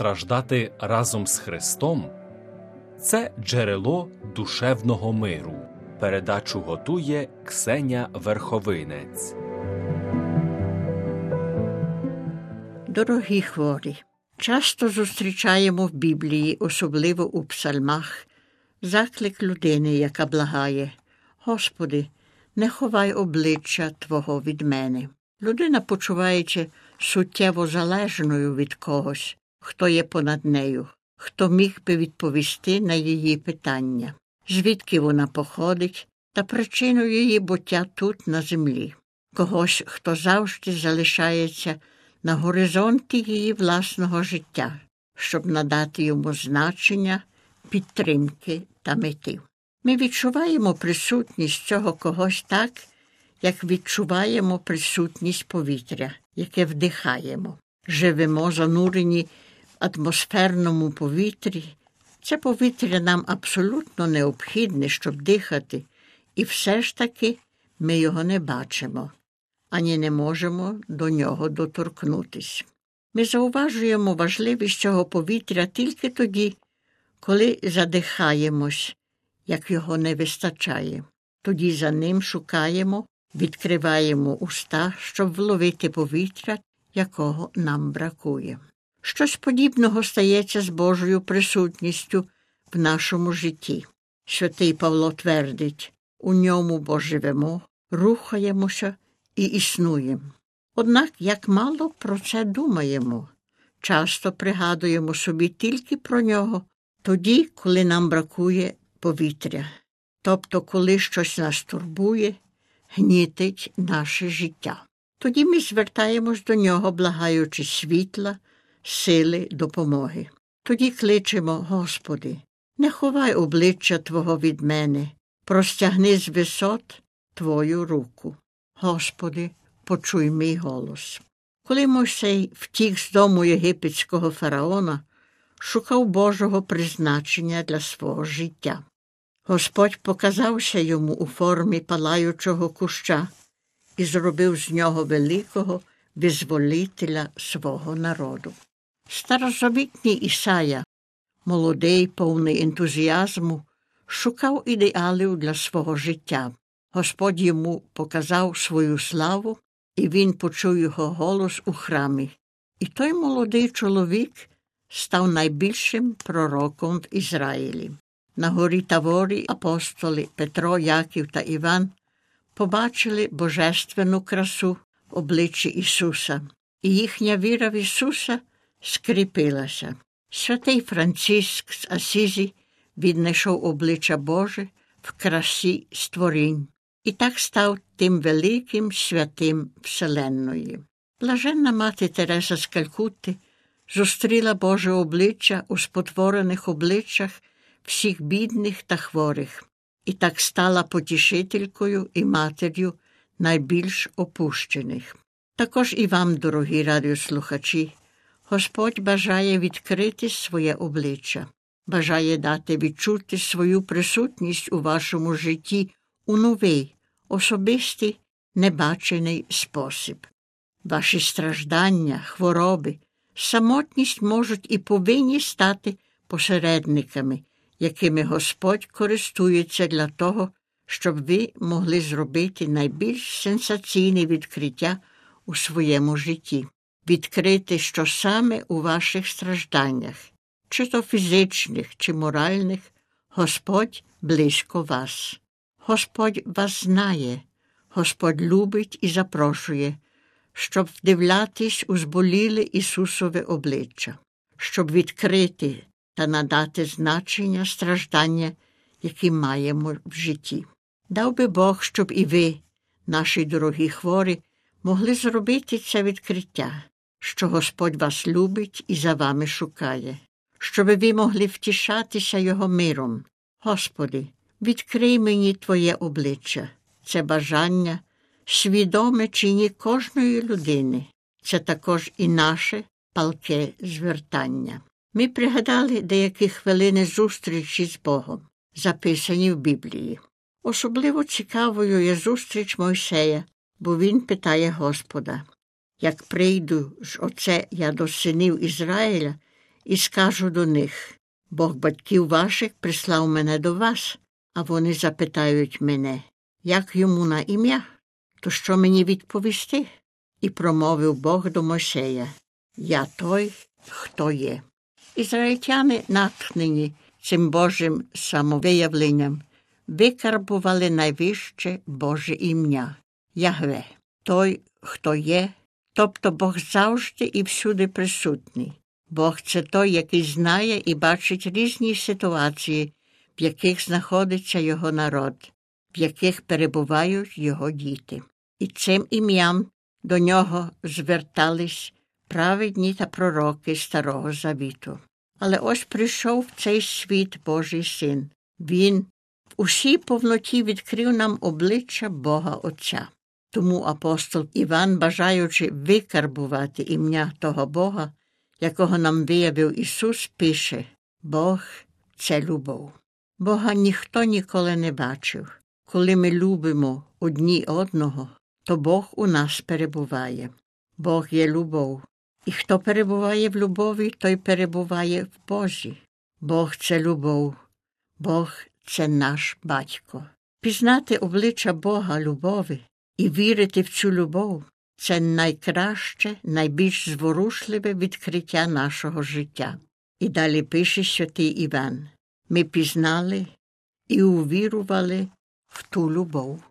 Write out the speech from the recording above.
страждати разом з Христом це джерело душевного миру. Передачу готує Ксеня Верховинець. Дорогі хворі, часто зустрічаємо в Біблії, особливо у псалмах, заклик людини, яка благає: Господи, не ховай обличчя Твого від мене. Людина, почуваючи суттєво залежною від когось, хто є понад нею, хто міг би відповісти на її питання, звідки вона походить та причину її буття тут, на землі, когось, хто завжди залишається на горизонті її власного життя, щоб надати йому значення, підтримки та мети. Ми відчуваємо присутність цього когось так, як відчуваємо присутність повітря, яке вдихаємо. Живемо занурені атмосферному повітрі. Це повітря нам абсолютно необхідне, щоб дихати, і все ж таки ми його не бачимо, ані не можемо до нього доторкнутися. Ми зауважуємо важливість цього повітря тільки тоді, коли задихаємось, як його не вистачає. Тоді за ним шукаємо, відкриваємо уста, щоб вловити повітря, якого нам бракує. Щось подібного стається з Божою присутністю в нашому житті. Святий Павло твердить у ньому бо живемо, рухаємося і існуємо. Однак як мало про це думаємо, часто пригадуємо собі тільки про нього, тоді, коли нам бракує повітря, тобто коли щось нас турбує, гнітить наше життя. Тоді ми звертаємось до нього, благаючи світла, сили, допомоги. Тоді кличемо, Господи, не ховай обличчя Твого від мене, простягни з висот Твою руку. Господи, почуй мій голос. Коли Мойсей втік з дому єгипетського фараона, шукав Божого призначення для свого життя. Господь показався йому у формі палаючого куща і зробив з нього великого визволителя свого народу. Старозавітній Ісая, молодий, повний ентузіазму, шукав ідеалів для свого життя. Господь йому показав свою славу, і він почув його голос у храмі. І той молодий чоловік став найбільшим пророком в Ізраїлі. На горі Таворі апостоли Петро, Яків та Іван побачили божественну красу в обличчі Ісуса, і їхня віра в Ісуса скріпилася. Святий Франциск з Асізі віднайшов обличчя Боже в красі створінь і так став тим великим святим Вселенної. Блаженна мати Тереса з Калькутти зустріла Боже обличчя у спотворених обличчях всіх бідних та хворих, і так стала потішителькою і матір'ю найбільш опущених. Також і вам, дорогі радіослухачі, Господь бажає відкрити своє обличчя, бажає дати відчути свою присутність у вашому житті у новий, особистий, небачений спосіб. Ваші страждання, хвороби, самотність можуть і повинні стати посередниками, якими Господь користується для того, щоб ви могли зробити найбільш сенсаційне відкриття у своєму житті, відкрити, що саме у ваших стражданнях, чи то фізичних, чи моральних, Господь близько вас. Господь вас знає, Господь любить і запрошує, щоб вдивлятись у зболіле Ісусове обличчя, щоб відкрити та надати значення страждання, які маємо в житті. Дав би Бог, щоб і ви, наші дорогі хворі, могли зробити це відкриття, що Господь вас любить і за вами шукає, щоб ви могли втішатися Його миром. Господи, відкрий мені Твоє обличчя, це бажання, свідоме чині кожної людини, це також і наше палке звертання. Ми пригадали деякі хвилини зустрічі з Богом, записані в Біблії. Особливо цікавою є зустріч Мойсея, бо він питає Господа як прийду ж оце я до синів Ізраїля і скажу до них Бог батьків ваших прислав мене до вас, а вони запитають мене, як йому на ім'я, то що мені відповісти? І промовив Бог до Мойсея Я той, хто є. Ізраїльтяни, натхнені цим Божим самовиявленням, викарбували найвище Боже ім'я Ягве, той, хто є, тобто Бог завжди і всюди присутній. Бог це той, який знає і бачить різні ситуації, в яких знаходиться його народ, в яких перебувають його діти. І цим ім'ям до нього звертались праведні та пророки Старого Завіту. Але ось прийшов в цей світ Божий син. Він в усій повноті відкрив нам обличчя Бога Отця. Тому апостол Іван, бажаючи викарбувати ім'я того Бога, якого нам виявив Ісус, пише Бог це любов. Бога ніхто ніколи не бачив. Коли ми любимо одні одного, то Бог у нас перебуває. Бог є любов. І хто перебуває в любові, той перебуває в Божі. Бог це любов, Бог це наш батько. Пізнати обличчя Бога любові і вірити в цю любов це найкраще, найбільш зворушливе відкриття нашого життя. І далі пише святий Іван ми пізнали і увірували в ту любов.